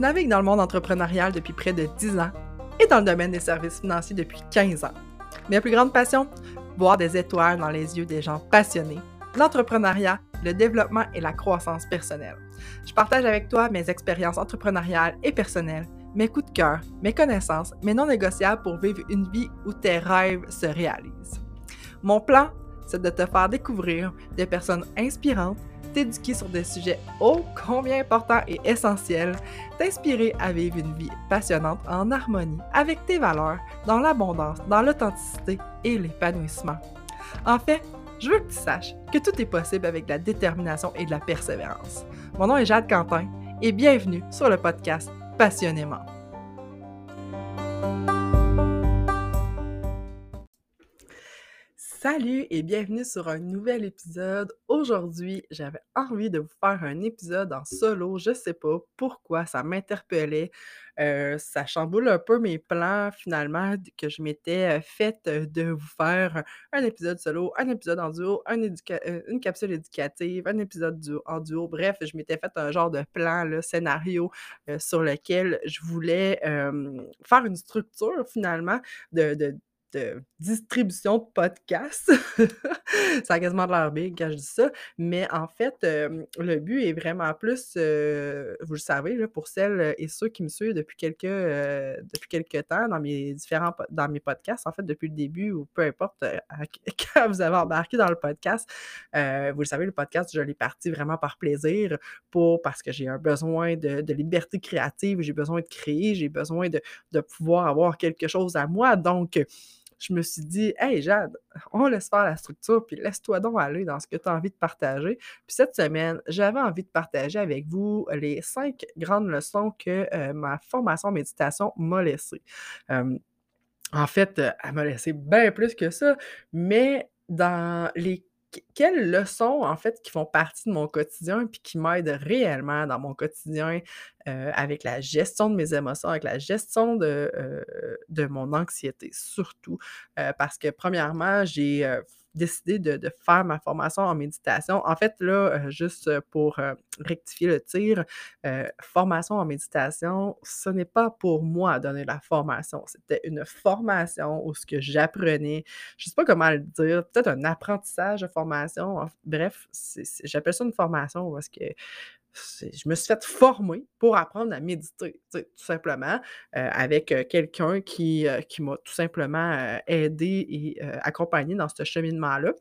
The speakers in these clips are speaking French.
Je navigue dans le monde entrepreneurial depuis près de 10 ans et dans le domaine des services financiers depuis 15 ans. Mes plus grandes passions Voir des étoiles dans les yeux des gens passionnés, l'entrepreneuriat, le développement et la croissance personnelle. Je partage avec toi mes expériences entrepreneuriales et personnelles, mes coups de cœur, mes connaissances, mes non négociables pour vivre une vie où tes rêves se réalisent. Mon plan, c'est de te faire découvrir des personnes inspirantes t'éduquer sur des sujets ô combien importants et essentiels, t'inspirer à vivre une vie passionnante en harmonie avec tes valeurs, dans l'abondance, dans l'authenticité et l'épanouissement. En fait, je veux que tu saches que tout est possible avec de la détermination et de la persévérance. Mon nom est Jade Quentin et bienvenue sur le podcast Passionnément. Salut et bienvenue sur un nouvel épisode. Aujourd'hui, j'avais envie de vous faire un épisode en solo. Je sais pas pourquoi ça m'interpellait. Euh, ça chamboule un peu mes plans finalement que je m'étais fait de vous faire un épisode solo, un épisode en duo, euh, une capsule éducative, un épisode en duo. Bref, je m'étais fait un genre de plan, le scénario euh, sur lequel je voulais faire une structure finalement de distribution de podcasts. ça a quasiment de l'air big quand je dis ça. Mais en fait, le but est vraiment plus, vous le savez, pour celles et ceux qui me suivent depuis quelques, depuis quelques temps dans mes différents dans mes podcasts, en fait, depuis le début ou peu importe quand vous avez embarqué dans le podcast, vous le savez, le podcast, je l'ai parti vraiment par plaisir, pour parce que j'ai un besoin de, de liberté créative, j'ai besoin de créer, j'ai besoin de, de pouvoir avoir quelque chose à moi. Donc, je me suis dit, hey Jade, on laisse faire la structure, puis laisse-toi donc aller dans ce que tu as envie de partager. Puis cette semaine, j'avais envie de partager avec vous les cinq grandes leçons que euh, ma formation méditation m'a laissées. en fait, euh, elle m'a laissé bien plus que ça, mais dans les quelles leçons, en fait, qui font partie de mon quotidien puis qui m'aident réellement dans mon quotidien euh, avec la gestion de mes émotions, avec la gestion de, euh, de mon anxiété, surtout? Euh, parce que, premièrement, j'ai décidé de, faire ma formation en méditation. En fait, là, euh, juste euh, pour euh, rectifier le tir, formation en méditation, ce n'est pas pour moi donner la formation. C'était une formation où ce que j'apprenais, je ne sais pas comment le dire, peut-être un apprentissage de formation. Bref, j'appelle ça une formation parce que je me suis fait former pour apprendre à méditer, tout simplement, euh, avec euh, quelqu'un qui, euh, qui m'a tout simplement aidé et accompagné dans ce cheminement-là.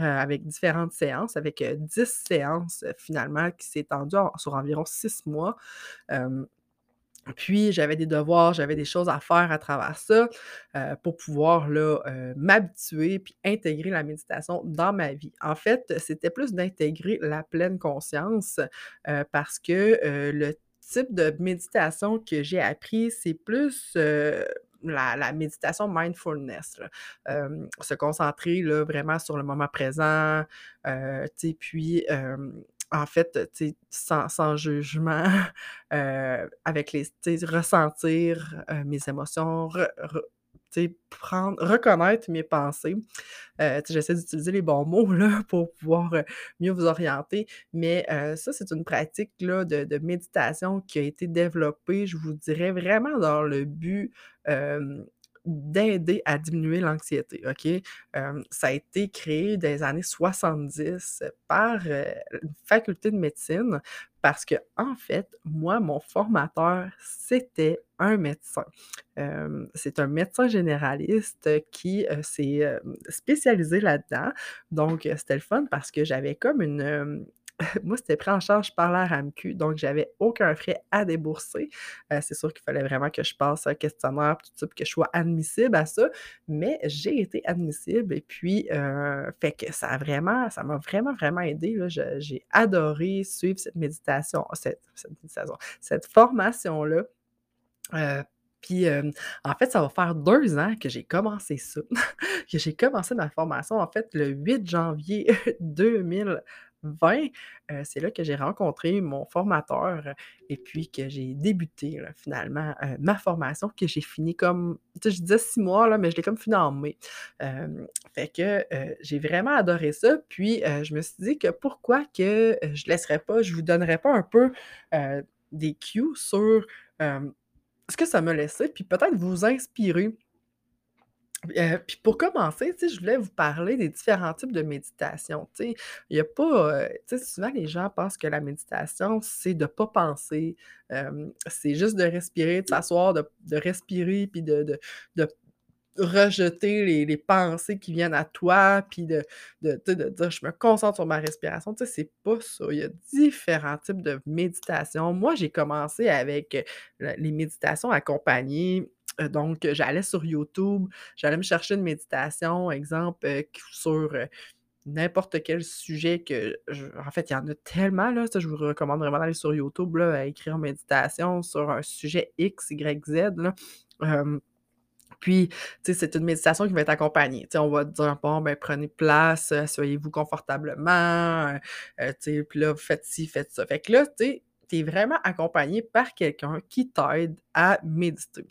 avec différentes séances, avec 10 séances finalement qui s'est étendu sur environ 6 mois. Puis j'avais des devoirs, j'avais des choses à faire à travers ça euh, pour pouvoir là, euh, m'habituer puis intégrer la méditation dans ma vie. En fait, c'était plus d'intégrer la pleine conscience euh, parce que le type de méditation que j'ai appris, c'est plus la, méditation mindfulness. se concentrer là, vraiment sur le moment présent, puis en fait, sans, sans jugement, euh, avec les, ressentir euh, mes émotions, prendre, reconnaître mes pensées. Euh, j'essaie d'utiliser les bons mots là, pour pouvoir mieux vous orienter, mais ça, c'est une pratique là, de, méditation qui a été développée, je vous dirais, vraiment dans le but d'aider à diminuer l'anxiété, OK? ça a été créé dans les années 70 par une faculté de médecine parce que, en fait, moi, mon formateur, c'était un médecin. c'est un médecin généraliste qui s'est spécialisé là-dedans. Donc, c'était le fun parce que j'avais comme une, moi, c'était pris en charge par la RAMQ, donc j'avais aucun frais à débourser. Euh, c'est sûr qu'il fallait vraiment que je passe un questionnaire, tout ça, que je sois admissible à ça, mais j'ai été admissible et puis, euh, fait que ça a vraiment, ça m'a vraiment, vraiment aidé. J'ai adoré suivre cette méditation, cette, formation-là. Euh, puis, en fait, ça va faire deux ans que j'ai commencé ça, que j'ai commencé ma formation, en fait, le 8 janvier 2000. 20, c'est là que j'ai rencontré mon formateur et puis que j'ai débuté finalement ma formation que j'ai fini comme, je disais six mois, là, mais je l'ai comme fini en mai. fait que j'ai vraiment adoré ça. Puis je me suis dit que pourquoi que je ne laisserais pas, je vous donnerais pas un peu des cues sur, ce que ça m'a laissé, puis peut-être vous inspirer. Heu, puis pour commencer, je voulais vous parler des différents types de méditation. Il y a pas, sais, souvent les gens pensent que la méditation, c'est de pas penser, c'est juste de respirer, de s'asseoir, de respirer, puis de de de rejeter les pensées qui viennent à toi, puis de de dire: «Je me concentre sur ma respiration», tu sais, c'est pas ça. Il y a différents types de méditation. Moi, j'ai commencé avec, le les méditations accompagnées, donc euh, j'allais sur YouTube, j'allais me chercher une méditation, exemple, heu, q sur, n'importe quel sujet que en fait, il y en a tellement là, ça je vous recommande vraiment d'aller sur YouTube à écrire méditation sur un sujet X, Y, Z puis, tu sais, c'est une méditation qui va être accompagnée. Tu sais, on va dire: «Bon, ben, prenez place, heu, asseyez-vous confortablement, tu sais, puis là, faites ci, faites ça». Fait que là, tu tu es vraiment accompagné par quelqu'un qui t'aide à méditer.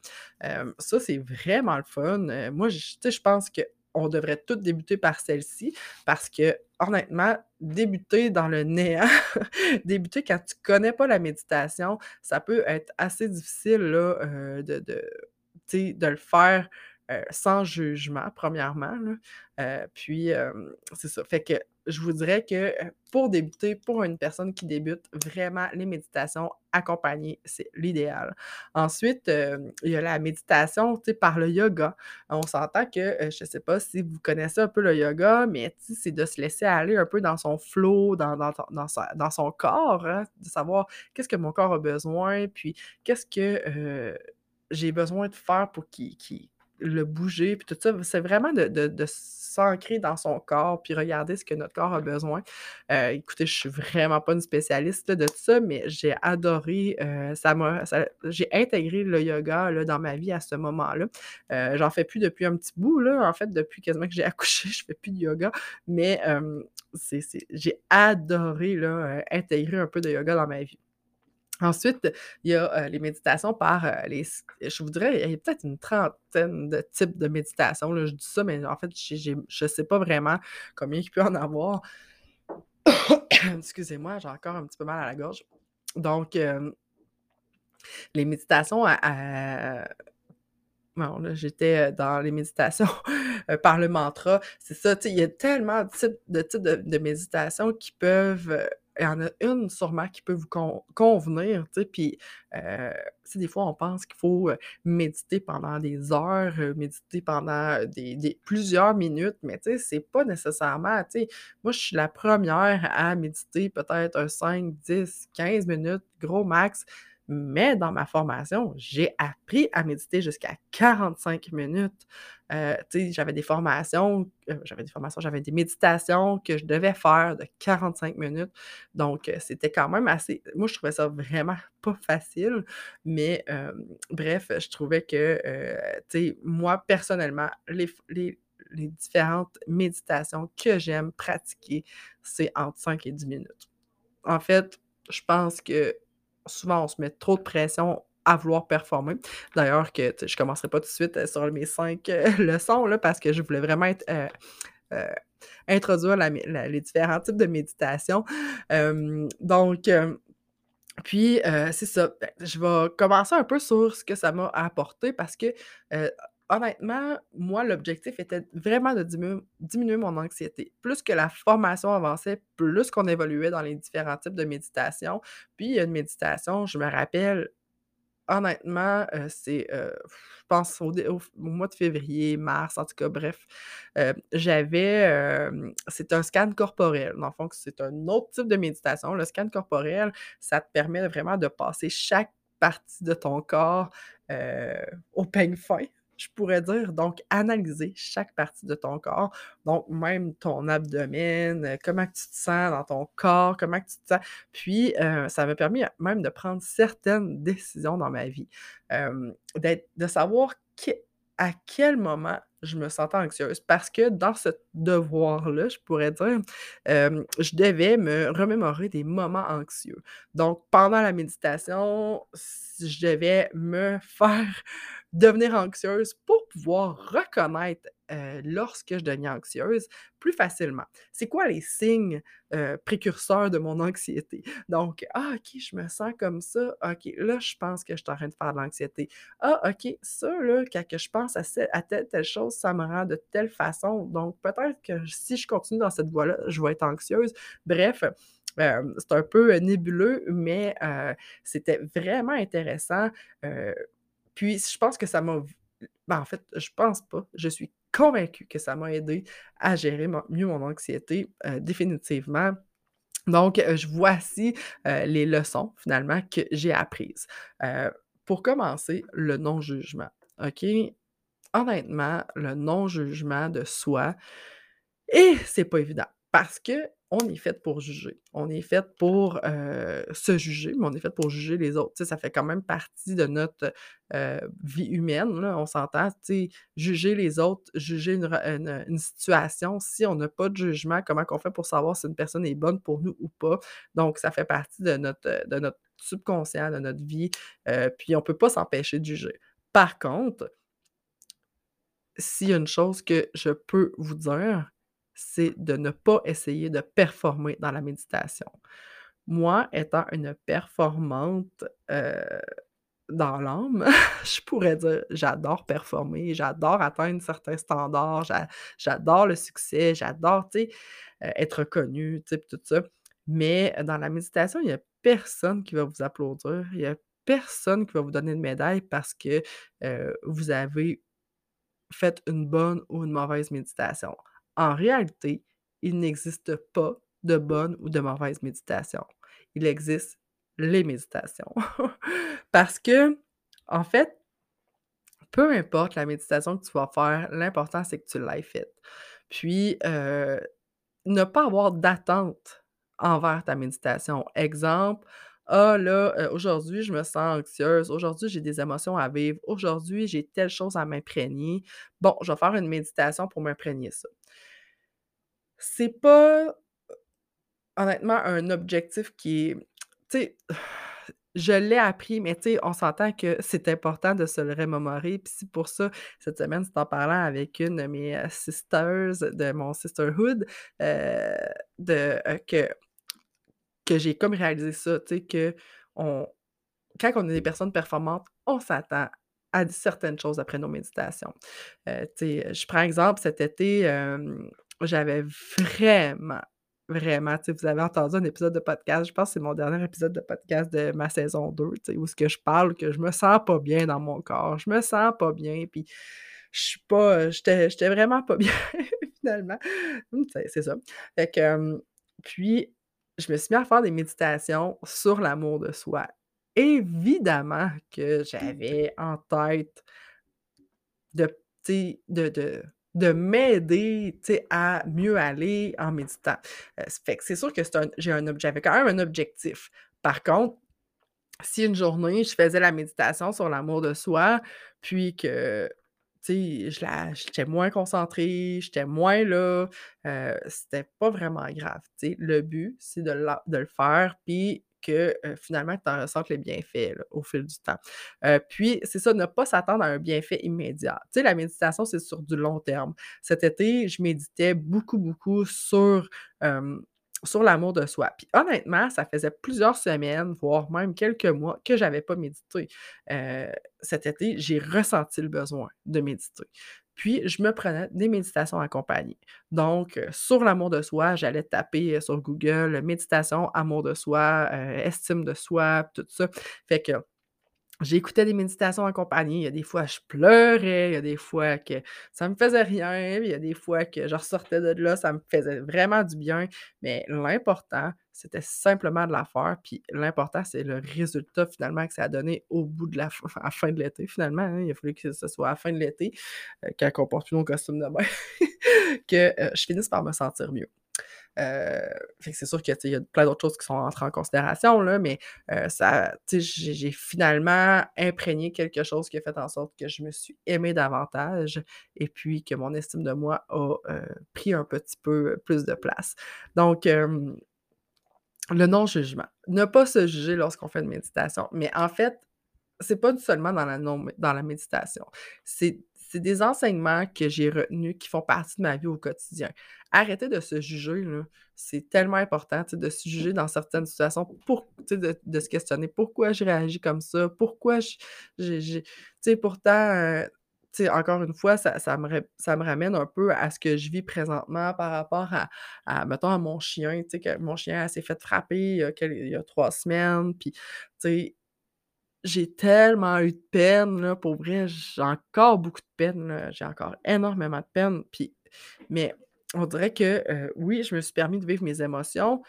Ça, c'est vraiment le fun. Moi, je pense qu'on devrait tous débuter par celle-ci parce que honnêtement, débuter dans le néant, débuter quand tu connais pas la méditation, ça peut être assez difficile là, de de le faire, sans jugement, premièrement, puis, c'est ça. Fait que je vous dirais que, heu, pour débuter, pour une personne qui débute, vraiment les méditations accompagnées, c'est l'idéal. Ensuite, hem, il y a la méditation, par le yoga. On s'entend que, heu, je sais pas si vous connaissez un peu le yoga, mais c'est de se laisser aller un peu dans son flow, dans son corps, hein, de savoir qu'est-ce que mon corps a besoin, puis qu'est-ce que, j'ai besoin de faire pour qu'il le bouger, puis tout ça. C'est vraiment de de s'ancrer dans son corps, puis regarder ce que notre corps a besoin. Heu, écoutez, je suis vraiment pas une spécialiste de tout ça, mais j'ai adoré, heu, ça m'a j'ai intégré le yoga, dans ma vie à ce moment-là. Heu, j'en fais plus depuis un petit bout, là, en fait, depuis quasiment que j'ai accouché, je fais plus de yoga, mais c'est j'ai adoré, là, intégrer un peu de yoga dans ma vie. Ensuite, il y a, heu, les méditations par, heu, les je vous dirais, il y a peut-être une trentaine de types de méditation, là. Je dis ça, mais en fait, je sais pas vraiment combien il peut en avoir. Excusez-moi, j'ai encore un petit peu mal à la gorge. Donc, hem, les méditations à bon, là, j'étais, dans les méditations, par le mantra. C'est ça, il y a tellement de types de types de de méditation qui peuvent, il y en a une sûrement qui peut vous con convenir, puis, sais, des fois, on pense qu'il faut, heu, méditer pendant des heures, heu, méditer pendant, des des plusieurs minutes, mais tu sais, c'est pas nécessairement, moi, je suis la première à méditer peut-être un 5, 10, 15 minutes, gros max. Mais dans ma formation, j'ai appris à méditer jusqu'à 45 minutes. Sais, j'avais des formations, heu, j'avais des formations, j'avais des méditations que je devais faire de 45 minutes. Donc, heu, c'était quand même assez moi, je trouvais ça vraiment pas facile, mais, bref, je trouvais que, moi, personnellement, les les les différentes méditations que j'aime pratiquer, c'est entre 5 et 10 minutes. En fait, je pense que souvent, on se met trop de pression à vouloir performer. D'ailleurs que, je commencerai pas tout de suite, heu, sur mes 5 heu, leçons là, parce que je voulais vraiment heu, introduire les différents types de méditation. Donc, puis, c'est ça, ben, je vais commencer un peu sur ce que ça m'a apporté parce que, honnêtement, moi, l'objectif était vraiment de diminuer mon anxiété. Plus que la formation avançait, plus qu'on évoluait dans les différents types de méditation. Puis, il y a une méditation, je me rappelle Honnêtement, heu, c'est, heu, je pense au au mois de février, mars, en tout cas, bref, heu, j'avais, c'est un scan corporel. Dans le fond, c'est un autre type de méditation. Le scan corporel, ça te permet vraiment de passer chaque partie de ton corps, au peigne fin, je pourrais dire. Donc analyser chaque partie de ton corps, donc même ton abdomen, heu, comment tu te sens dans ton corps, comment tu te sens puis, heu, ça m'a permis euh, même de prendre certaines décisions dans ma vie, de savoir à quel moment je me sentais anxieuse. Parce que dans ce devoir-là, je pourrais dire, je devais me remémorer des moments anxieux. Donc pendant la méditation, je devais me faire devenir anxieuse pour pouvoir reconnaître, heu, lorsque je deviens anxieuse plus facilement. C'est quoi les signes, heu, précurseurs de mon anxiété? Donc: «Ah OK, je me sens comme ça. OK, là, je pense que je suis en train de faire de l'anxiété. Ah OK, ça là, quand je pense à telle, telle chose, ça me rend de telle façon. Donc peut-être que si je continue dans cette voie-là, je vais être anxieuse». Bref, hem, c'est un peu, nébuleux, mais c'était vraiment intéressant, puis je pense que ça m'a ben, en fait, je pense pas, je suis convaincue que ça m'a aidé à gérer mieux mon anxiété, heu, définitivement. Donc heu, je voici, heu, les leçons finalement que j'ai apprises. Pour commencer, le non-jugement, OK? Honnêtement, le non-jugement de soi et c'est pas évident parce qu'on est fait pour juger. On est fait pour, heu, se juger, mais on est fait pour juger les autres. Ça fait quand même partie de notre, heu, vie humaine, on s'entend. Juger les autres, juger une situation, si on n'a pas de jugement, comment qu'on fait pour savoir si une personne est bonne pour nous ou pas? Donc ça fait partie de notre, de notre subconscient, de notre vie, heu, puis on peut pas s'empêcher de juger. Par contre s'il y a une chose que je peux vous dire, c'est de ne pas essayer de performer dans la méditation. Moi, étant une performante, heu, dans l'âme, je pourrais dire, j'adore performer, j'adore atteindre certains standards, j'a j'adore le succès, j'adore, heu, être puis tout ça. Mais dans la méditation, il y a personne qui va vous applaudir, il y a personne qui va vous donner une médaille parce que, vous avez faites une bonne ou une mauvaise méditation. En réalité, il n'existe pas de bonne ou de mauvaise méditation. Il existe les méditations. Parce que, en fait, peu importe la méditation que tu vas faire, l'important c'est que tu l'aies faite. Puis, heu, ne pas avoir d'attente envers ta méditation. Exemple: «Ah là, heu, aujourd'hui je me sens anxieuse, aujourd'hui j'ai des émotions à vivre, aujourd'hui j'ai telle chose à m'imprégner. Bon, je vais faire une méditation pour m'imprégner ça». C'est pas, honnêtement un objectif qui est tu sais, je l'ai appris, mais tu sais, on s'entend que c'est important de se le remémorer. Puis c'est pour ça, cette semaine, c'est en parlant avec une de mes, heu, sisters de mon sisterhood, heu, de, heu, que que j'ai comme réalisé ça, tu sais, qu'on quand on est des personnes performantes, on s'attend à certaines choses après nos méditations. Tu sais, je prends exemple, cet été, j'avais vraiment, vraiment, tu sais, vous avez entendu un épisode de podcast, je pense que c'est mon dernier épisode de podcast de ma saison 2, tu sais, où ce que je parle que je me sens pas bien dans mon corps, je me sens pas bien, puis je suis pas, j'étais vraiment pas bien finalement. Mmh, c'est ça. Fait que, hem, puis je me suis mis à faire des méditations sur l'amour de soi. Évidemment que j'avais en tête de de de de m'aider, à mieux aller en méditant. Heu, s fait c'est sûr que j'ai un j'avais quand même un objectif. Par contre, si une journée je faisais la méditation sur l'amour de soi, puis que, j'étais moins concentrée, j'étais moins là, heu, c'était pas vraiment grave. Le but, c'est de de le faire, puis que, finalement, tu en ressentes les bienfaits, au fil du temps. Puis c'est ça, ne pas s'attendre à un bienfait immédiat. Tu sais, la méditation, c'est sur du long terme. Cet été, je méditais beaucoup, beaucoup sur, sur l'amour de soi. Puis honnêtement, ça faisait plusieurs semaines, voire même quelques mois que j'avais pas médité. Cet été, j'ai ressenti le besoin de méditer. Puis je me prenais des méditations accompagnées. Donc, heu, sur l'amour de soi, j'allais taper, heu, sur Google, méditation, amour de soi, heu, estime de soi, tout ça. Fait que J'écoutais des méditations accompagnées. Il y a des fois, je pleurais, il y a des fois que ça me faisait rien, il y a des fois que je ressortais de là, ça me faisait vraiment du bien. Mais l'important, c'était simplement de la faire, puis l'important, c'est le résultat finalement que ça a donné au bout de la fin à la fin de l'été finalement, hein. Il a fallu que ce soit à la fin de l'été, heu, quand on porte plus nos costumes de bain, que, heu, je finisse par me sentir mieux. Que c'est sûr que, tu sais, il y a plein d'autres choses qui sont entrées en considération, là, mais heu, ça j'ai finalement imprégné quelque chose qui a fait en sorte que je me suis aimée davantage et puis que mon estime de moi a, heu, pris un petit peu plus de place. Donc le non-jugement. Ne pas se juger lorsqu'on fait une méditation, mais en fait c'est pas seulement dans la dans la méditation. C'est des enseignements que j'ai retenus qui font partie de ma vie au quotidien. Arrêter de se juger, c'est tellement important, de se juger dans certaines situations pour de se questionner: «Pourquoi je réagis comme ça? Pourquoi je j'ai j'ai» tu sais, pourtant, sais, encore une fois, ça ça me ça me ramène un peu à ce que je vis présentement par rapport à à mettons, à mon chien, que mon chien, s'est fait frapper il y a quel il y a 3 semaines, puis j'ai tellement eu de peine, là, pour vrai, j'ai encore beaucoup de peine, j'ai encore énormément de peine, puis mais on dirait que, heu, oui, je me suis permis de vivre mes émotions,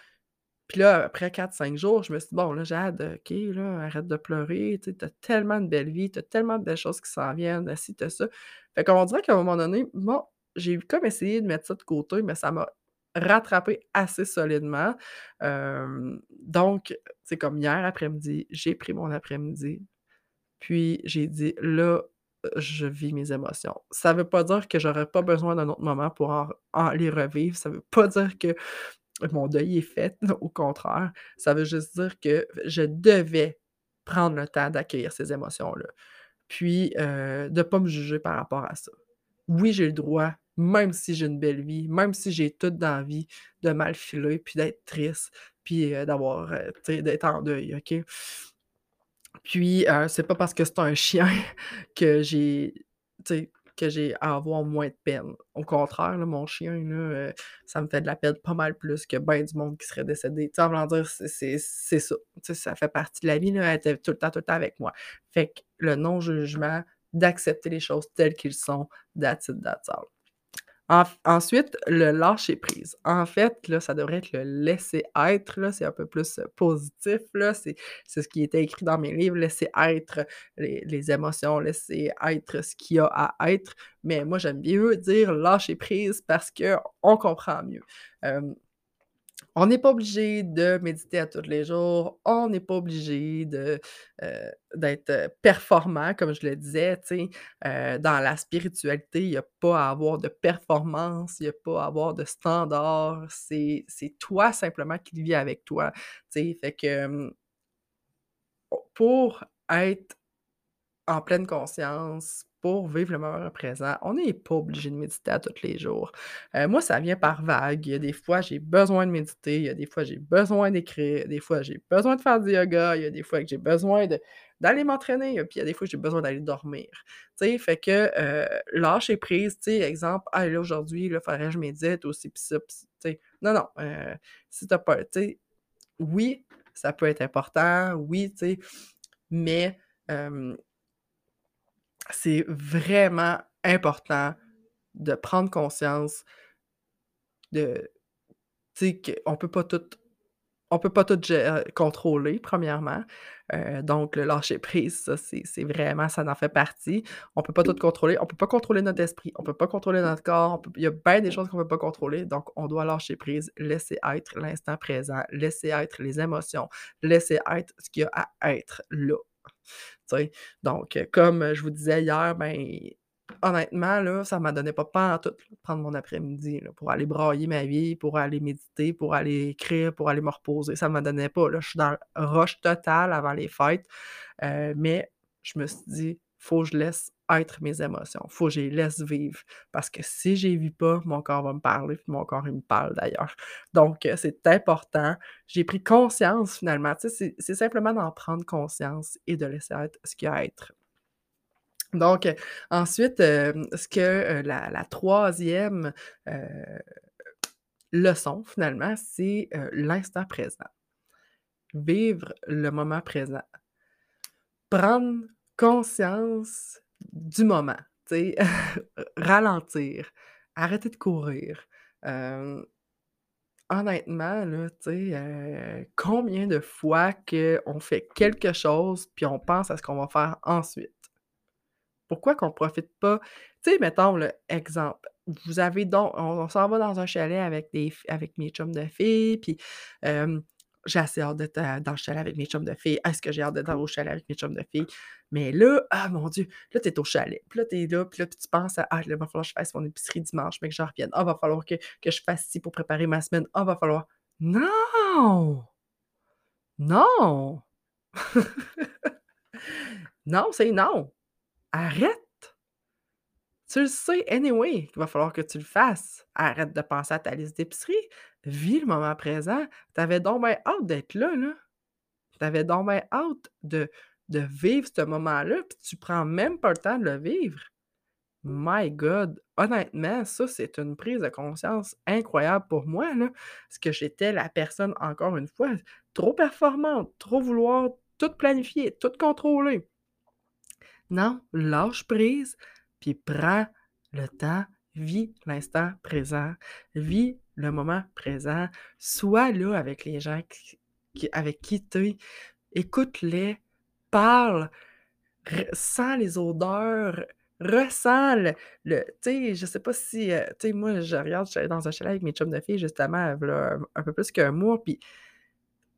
puis là, après quatre cinq jours, je me suis dit: «Bon, là, Jade, OK, là, arrête de pleurer, tu tu tellement de belles vies, tu as tellement de belles choses qui s'en viennent, ci, tu ça». Fait qu'on dirait qu'à un moment donné, bon, j'ai comme essayé de mettre ça de côté, mais ça m'a rattrapé assez solidement. Donc, c'est comme hier après-midi, j'ai pris mon après-midi, puis j'ai dit: «Là, je vis mes émotions». Ça veut pas dire que j'aurais pas besoin d'un autre moment pour en les revivre, ça veut pas dire que mon deuil est fait, au contraire, ça veut juste dire que je devais prendre le temps d'accueillir ces émotions-là, puis, de pas me juger par rapport à ça. Oui, j'ai le droit, même si j'ai une belle vie, même si j'ai tout dans la vie, de mal filer, puis d'être triste, puis, heu, d'avoir, sais, d'être en deuil, OK? Puis, heu, c'est pas parce que c'est un chien que j'ai que j'ai à avoir moins de peine. Au contraire, mon chien, ça me fait de la peine pas mal plus que ben du monde qui serait décédé. Tu sais, dire, c'est ça. Ça fait partie de la vie, là, elle était tout le temps, tout le temps avec moi. Fait que le non-jugement, d'accepter les choses telles qu'ils sont, that's it, that's. Ensuite, le lâcher prise. En fait, là, ça devrait être le laisser être, c'est un peu plus, heu, positif, là, c'est c'est ce qui était écrit dans mes livres, laisser être les les émotions, laisser être ce qu'il y a à être, mais moi, j'aime mieux dire lâcher prise parce qu'on comprend mieux. Hem on n'est pas obligé de méditer à tous les jours, on n'est pas obligé de, heu, d'être, heu, performant comme je le disais, heu, dans la spiritualité, il y a pas à avoir de performance, il y a pas à avoir de standard, c'est toi simplement qui vis avec toi? Fait que, pour être en pleine conscience, pour vivre le moment présent, on n'est pas obligé de méditer à tous les jours. Heu, moi, ça vient par vagues. Il y a des fois, j'ai besoin de méditer, il y a des fois, j'ai besoin d'écrire, des fois, j'ai besoin de faire du yoga, il y a des fois que j'ai besoin d'aller m'entraîner, puis il y a des fois, j'ai besoin d'aller dormir. Tu sais, fait que, heu, lâcher prise, tu sais, exemple: «Ah là, aujourd'hui, là, faudrait que je médite aussi, puis ça, puis tu sais, non, non, heu, si tu pas tu sais, oui, ça peut être important, oui, tu sais, mais, hem c'est vraiment important de prendre conscience de qu'on peut pas tout on peut pas tout heu, contrôler premièrement, heu, donc le lâcher prise, ça, c'est vraiment ça en fait partie. On peut pas tout contrôler, on peut pas contrôler notre esprit, on peut pas contrôler notre corps, il y a bien des choses qu'on peut pas contrôler, donc on doit lâcher prise, laisser être l'instant présent, laisser être les émotions, laisser être ce qu'il y a à être là. Tu sais? Donc, heu, comme, je vous disais hier, ben, honnêtement, ça m'a donné pas pantoute, là, de prendre mon après-midi, pour aller brailler ma vie, pour aller méditer, pour aller écrire, pour aller me reposer. Ça me donnait pas. Je suis dans le rush total avant les fêtes, heu, mais je me suis dit: «Faut que je laisse être mes émotions, faut que je les laisse vivre». Parce que si je les vis pas, mon corps va me parler, puis mon corps, il me parle d'ailleurs. Donc, heu, c'est important. J'ai pris conscience finalement, tu sais, c'est simplement d'en prendre conscience et de laisser être ce qu'il y a à être. Donc, heu, ensuite, hem, ce que, la la 3e, heu, leçon finalement, c'est, l'instant présent. Vivre le moment présent. Prendre conscience du moment, tu ralentir, arrêter de courir. Honnêtement là, tu heu, combien de fois qu'on fait quelque chose, puis on pense à ce qu'on va faire ensuite? Pourquoi qu'on profite pas? Tu mettons là, exemple, vous avez donc on s'en va dans un chalet avec des avec mes chums de filles, puis, j'ai assez hâte d'être, dans le chalet avec mes chums de filles. Est-ce que j'ai hâte d'être au chalet avec mes chums de filles? Mais là, ah mon Dieu, là, tu es au chalet, puis là, tu es là, puis là, puis tu penses à: «Ah, là, va falloir que je fasse mon épicerie dimanche, mais que je revienne. Ah, va falloir que que je fasse ci pour préparer ma semaine. Ah, va falloir» non! Non! Non, c'est non! Arrête! Tu le sais anyway qu'il va falloir que tu le fasses. Arrête de penser à ta liste d'épicerie, vis le moment présent. Tu avais donc bien hâte d'être là, là. Tu avais donc bien hâte de de vivre ce moment-là, puis tu prends même pas le temps de le vivre. My God! Honnêtement, ça, c'est une prise de conscience incroyable pour moi, là, parce que j'étais la personne, encore une fois, trop performante, trop vouloir tout planifier, tout contrôler. Non, lâche prise, puis prends le temps, vis l'instant présent, vis le moment présent, sois là avec les gens qui avec qui tu es, écoute-les, parle, sens les odeurs, ressens le tu sais, je sais pas si, heu, tu sais, moi, je regarde, je suis dans un chalet avec mes chums de filles justement, v'là un un peu plus qu'un mois, puis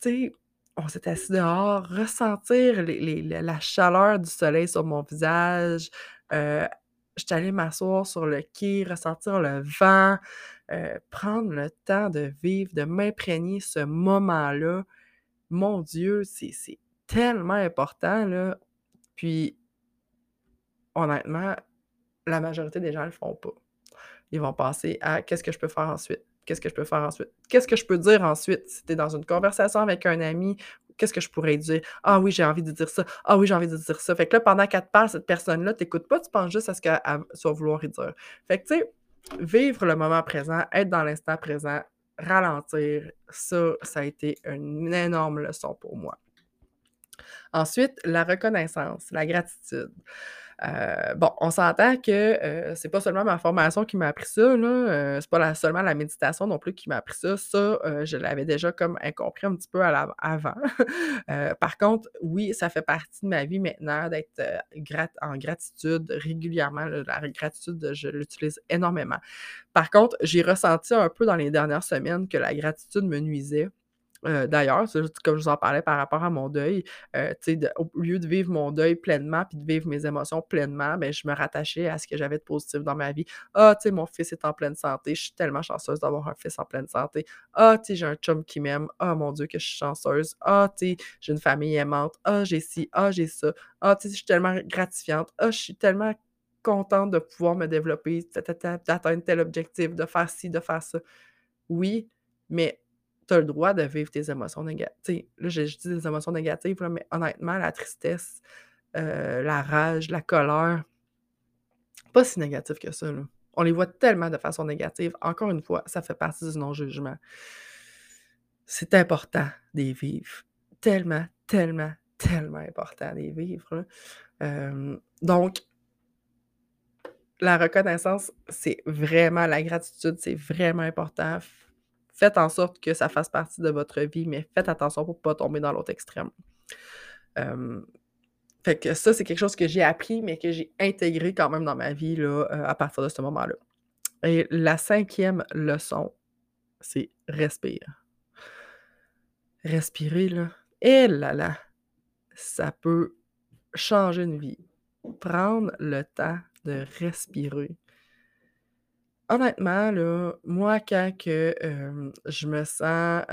tu sais, on s'est assis dehors, ressentir la chaleur du soleil sur mon visage, heu, j'étais allée m'asseoir sur le quai, ressentir le vent, heu, prendre le temps de vivre, de m'imprégner ce moment-là. Mon Dieu, c'est tellement important, là, puis honnêtement, la majorité des gens le font pas. Ils vont passer à: «Qu'est-ce que je peux faire ensuite? Qu'est-ce que je peux faire ensuite? Qu'est-ce que je peux dire ensuite?» Si tu es dans une conversation avec un ami, qu'est-ce que je pourrais dire? «Ah oui, j'ai envie de dire ça. Ah oui, j'ai envie de dire ça». Fait que là, pendant qu'elle te parle, cette personne-là, tu écoutes pas, tu penses juste à ce qu'elle vas vouloir dire. Fait que tu sais, vivre le moment présent, être dans l'instant présent, ralentir, ça, ça a été une énorme leçon pour moi. Ensuite, la reconnaissance, la gratitude. Heu, bon, on s'entend que, heu, c'est pas seulement ma formation qui m'a appris ça, là, heu, c'est pas seulement la méditation non plus qui m'a appris ça. Ça, je l'avais déjà comme incompris un petit peu avant. Par contre, oui, ça fait partie de ma vie maintenant d'être, en gratitude régulièrement. La gratitude, je l'utilise énormément. Par contre, j'ai ressenti un peu dans les dernières semaines que la gratitude me nuisait. Heu, d'ailleurs, comme je vous en parlais par rapport à mon deuil, sais, de au lieu de vivre mon deuil pleinement puis de vivre mes émotions pleinement, ben, je me rattachais à ce que j'avais de positif dans ma vie. «Ah, tu sais, mon fils est en pleine santé, je suis tellement chanceuse d'avoir un fils en pleine santé. Ah, tu sais, j'ai un chum qui m'aime. Ah, mon Dieu, que je suis chanceuse. Ah, tu sais, j'ai une famille aimante. Ah, j'ai ci. Ah, j'ai ça. Ah, tu sais, je suis tellement gratifiante. Ah, je suis tellement contente de pouvoir me développer, d'atteindre tel objectif, de faire ci, de faire ça». Oui, mais tu as le droit de vivre tes émotions néga tu sais, là, je je dis des émotions négatives, là, mais honnêtement, la tristesse, heu, la rage, la colère, pas si négatif que ça. On les voit tellement de façon négative. Encore une fois, ça fait partie du non-jugement. C'est important les vivre. Tellement, tellement, tellement important les vivre, donc la reconnaissance, c'est vraiment la gratitude, c'est vraiment important. Faites en sorte que ça fasse partie de votre vie, mais faites attention pour pas tomber dans l'autre extrême. Hem, fait que ça, c'est quelque chose que j'ai appris, mais que j'ai intégré quand même dans ma vie, heu, à partir de ce moment-là. Et la 5e leçon, c'est respire. Respirer, là, eh là là! Ça peut changer une vie. Prendre le temps de respirer. Honnêtement, là, moi, quand que, je me sens,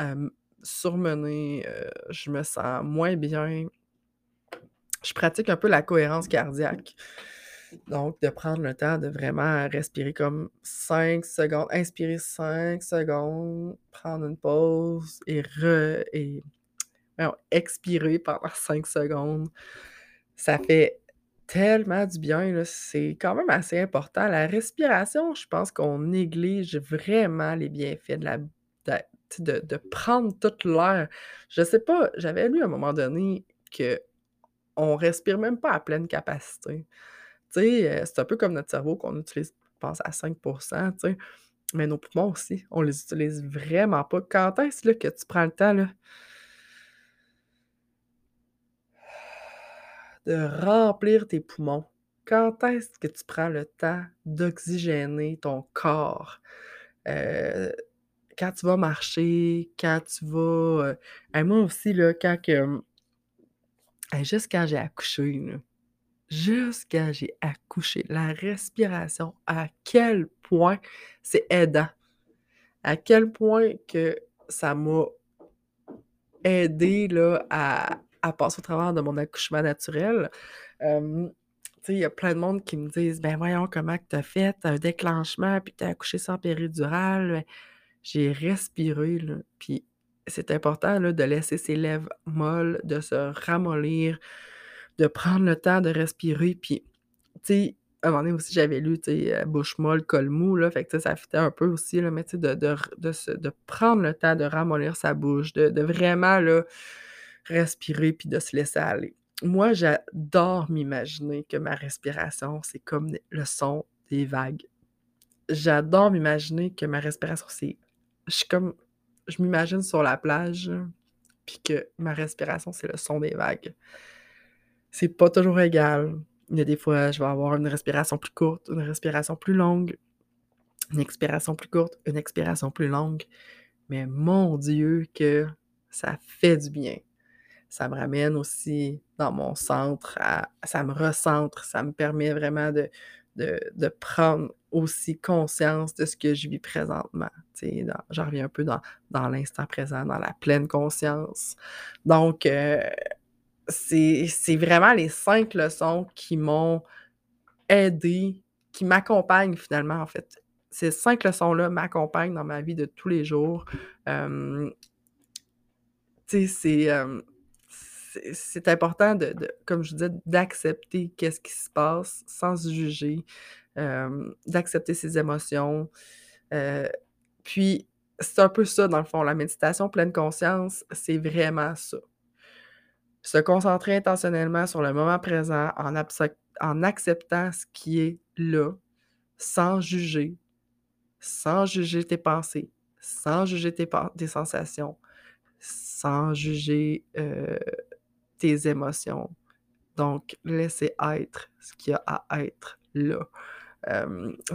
surmenée, heu, je me sens moins bien, je pratique un peu la cohérence cardiaque. Donc de prendre le temps de vraiment respirer comme 5 secondes, inspirer 5 secondes, prendre une pause et re et expirer pendant 5 secondes. Ça fait tellement du bien, c'est quand même assez important. La respiration, je pense qu'on néglige vraiment les bienfaits de la de prendre tout l'air. Je sais pas, j'avais lu à un moment donné qu'on respire même pas à pleine capacité. Tu sais, heu, c'est un peu comme notre cerveau qu'on utilise, je pense, à 5 tu sais, mais nos poumons aussi, on les utilise vraiment pas. Quand est-ce, que tu prends le temps, là? De remplir tes poumons? Quand est-ce que tu prends le temps d'oxygéner ton corps? Heu, quand tu vas marcher, quand tu vas, heu hey, moi aussi, là, quand que, juste quand j'ai accouché, là, juste quand j'ai accouché, la respiration, à quel point c'est aidant, à quel point que ça m'a aidée, là, à à passer au travers de mon accouchement naturel. il y a plein de monde qui me disent Ben voyons comment tu as fait? Un déclenchement, puis tu as accouché sans péridurale. J'ai respiré, là, puis c'est important là, de laisser ses lèvres molles, de se ramollir, de prendre le temps de respirer. Puis, tu sais, à un moment donné aussi, j'avais lu, bouche molle, col mou, là, fait que ça fitait un peu aussi, là, mais de, de, de, prendre le temps de ramollir sa bouche, de vraiment, là, respirer puis de se laisser aller. Moi, j'adore m'imaginer que ma respiration, c'est comme le son des vagues. J'adore m'imaginer que ma respiration, c'est... Je suis comme je m'imagine sur la plage, puis que ma respiration, c'est le son des vagues. C'est pas toujours égal. Il y a des fois, je vais avoir une respiration plus courte, une respiration plus longue, une expiration plus courte, une expiration plus longue. Mais mon Dieu, que ça fait du bien. Ça me ramène aussi dans mon centre, ça me recentre, ça me permet vraiment de, de, prendre aussi conscience de ce que je vis présentement. J'en reviens un peu dans, dans l'instant présent, dans la pleine conscience. Donc, euh, c'est vraiment les cinq leçons qui m'ont aidé, qui m'accompagnent finalement, en fait. Ces cinq leçons-là m'accompagnent dans ma vie de tous les jours. Euh, tu sais, c'est euh, c'est important, de, comme je disais, d'accepter qu'est-ce qui se passe sans se juger, d'accepter ses émotions. puis, c'est un peu ça, dans le fond. La méditation pleine conscience, c'est vraiment ça. Se concentrer intentionnellement sur le moment présent en, en acceptant ce qui est là, sans juger, sans juger tes pensées, sans juger tes, tes sensations, sans juger tes émotions. Donc, laisser être ce qu'il y a à être là.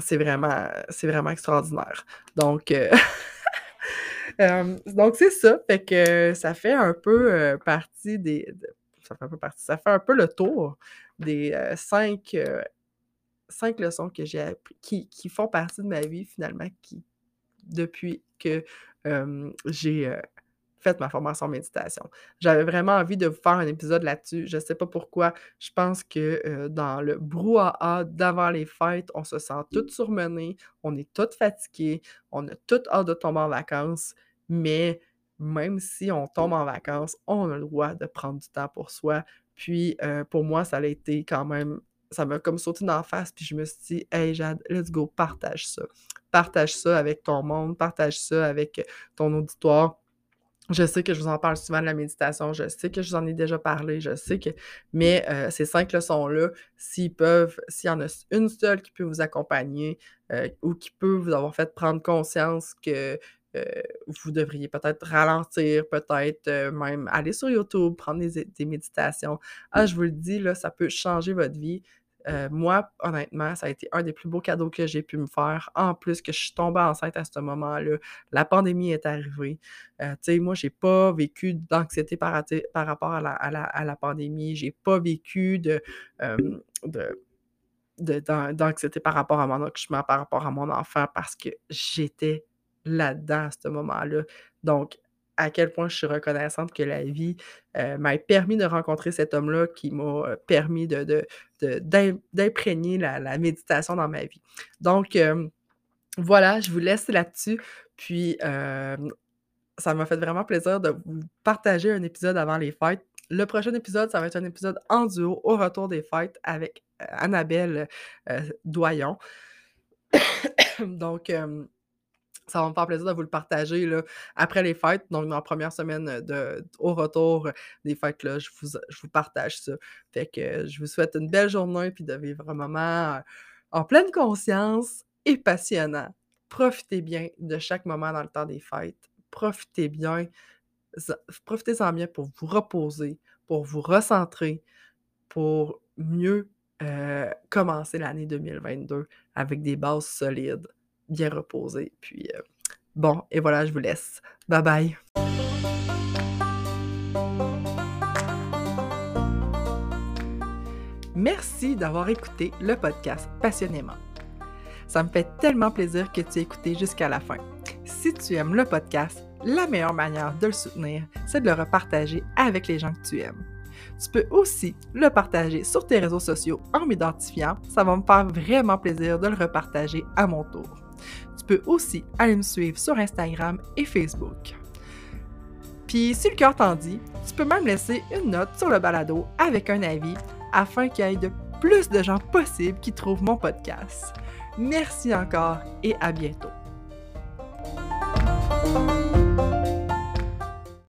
c'est vraiment, c'est vraiment extraordinaire. Donc, euh, donc c'est ça. Fait que ça fait un peu euh, partie des. ça fait un peu partie. Ça fait un peu le tour des euh, cinq, cinq leçons que j'ai appris, qui, qui, font partie de ma vie finalement, qui depuis que j'ai faites ma formation en méditation. J'avais vraiment envie de vous faire un épisode là-dessus. Je ne sais pas pourquoi. Je pense que euh, dans le brouhaha d'avant les fêtes, on se sent toutes surmenées, on est toutes fatiguées, on a toutes hâte de tomber en vacances, mais même si on tombe en vacances, on a le droit de prendre du temps pour soi. Puis euh, pour moi, ça a été quand même ça m'a comme sauté la face, puis je me suis dit, hey Jade, let's go, partage ça. Partage ça avec ton monde, partage ça avec ton auditoire. Je sais que je vous en parle souvent de la méditation, je sais que je vous en ai déjà parlé, je sais que. Mais euh, ces cinq leçons-là, s'ils peuvent, s'il y en a une seule qui peut vous accompagner euh, ou qui peut vous avoir fait prendre conscience que euh, vous devriez peut-être ralentir, peut-être même aller sur YouTube, prendre des, des, méditations. Ah, je vous le dis, là, ça peut changer votre vie. Euh, moi, honnêtement, ça a été un des plus beaux cadeaux que j'ai pu me faire. En plus que je suis tombée enceinte à ce moment-là, la pandémie est arrivée. Euh, tu sais, moi, j'ai pas vécu d'anxiété par, rapport à la, à la, à la pandémie. J'ai pas vécu de, d'anxiété par rapport à mon accouchement, par rapport à mon enfant, parce que j'étais là-dedans à ce moment-là. Donc, à quel point je suis reconnaissante que la vie euh, m'a permis de rencontrer cet homme-là qui m'a euh, permis d'imprégner la, méditation dans ma vie. Donc, euh, voilà, je vous laisse là-dessus. Puis, ça m'a fait vraiment plaisir de vous partager un épisode avant les fêtes. Le prochain épisode, ça va être un épisode en duo au retour des fêtes avec Annabelle Doyon. Donc, ça va me faire plaisir de vous le partager là, après les fêtes. Donc, dans la première semaine de, au retour des fêtes, là, je, vous, je vous partage ça. Fait que je vous souhaite une belle journée puis de vivre un moment en pleine conscience et passionnant. Profitez bien de chaque moment dans le temps des fêtes. Profitez bien. Profitez-en bien pour vous reposer, pour vous recentrer, pour mieux euh, commencer l'année 2022 avec des bases solides bien reposé. Puis euh, bon, et voilà, je vous laisse. Bye bye. Merci d'avoir écouté le podcast passionnément. Ça me fait tellement plaisir que tu aies écouté jusqu'à la fin. Si tu aimes le podcast, la meilleure manière de le soutenir, c'est de le repartager avec les gens que tu aimes. Tu peux aussi le partager sur tes réseaux sociaux en m'identifiant. Ça va me faire vraiment plaisir de le repartager à mon tour. Tu peux aussi aller me suivre sur Instagram et Facebook. Puis si le cœur t'en dit, tu peux même laisser une note sur le balado avec un avis afin qu'il y ait de plus de gens possibles qui trouvent mon podcast. Merci encore et à bientôt.